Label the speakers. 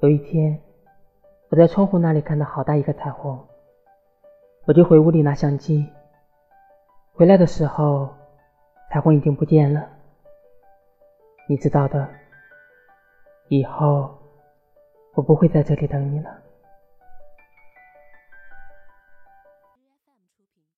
Speaker 1: 有一天我在窗户那里看到好大一个彩虹我就回屋里拿相机回来的时候彩虹已经不见了。你知道的以后我不会在这里等你了。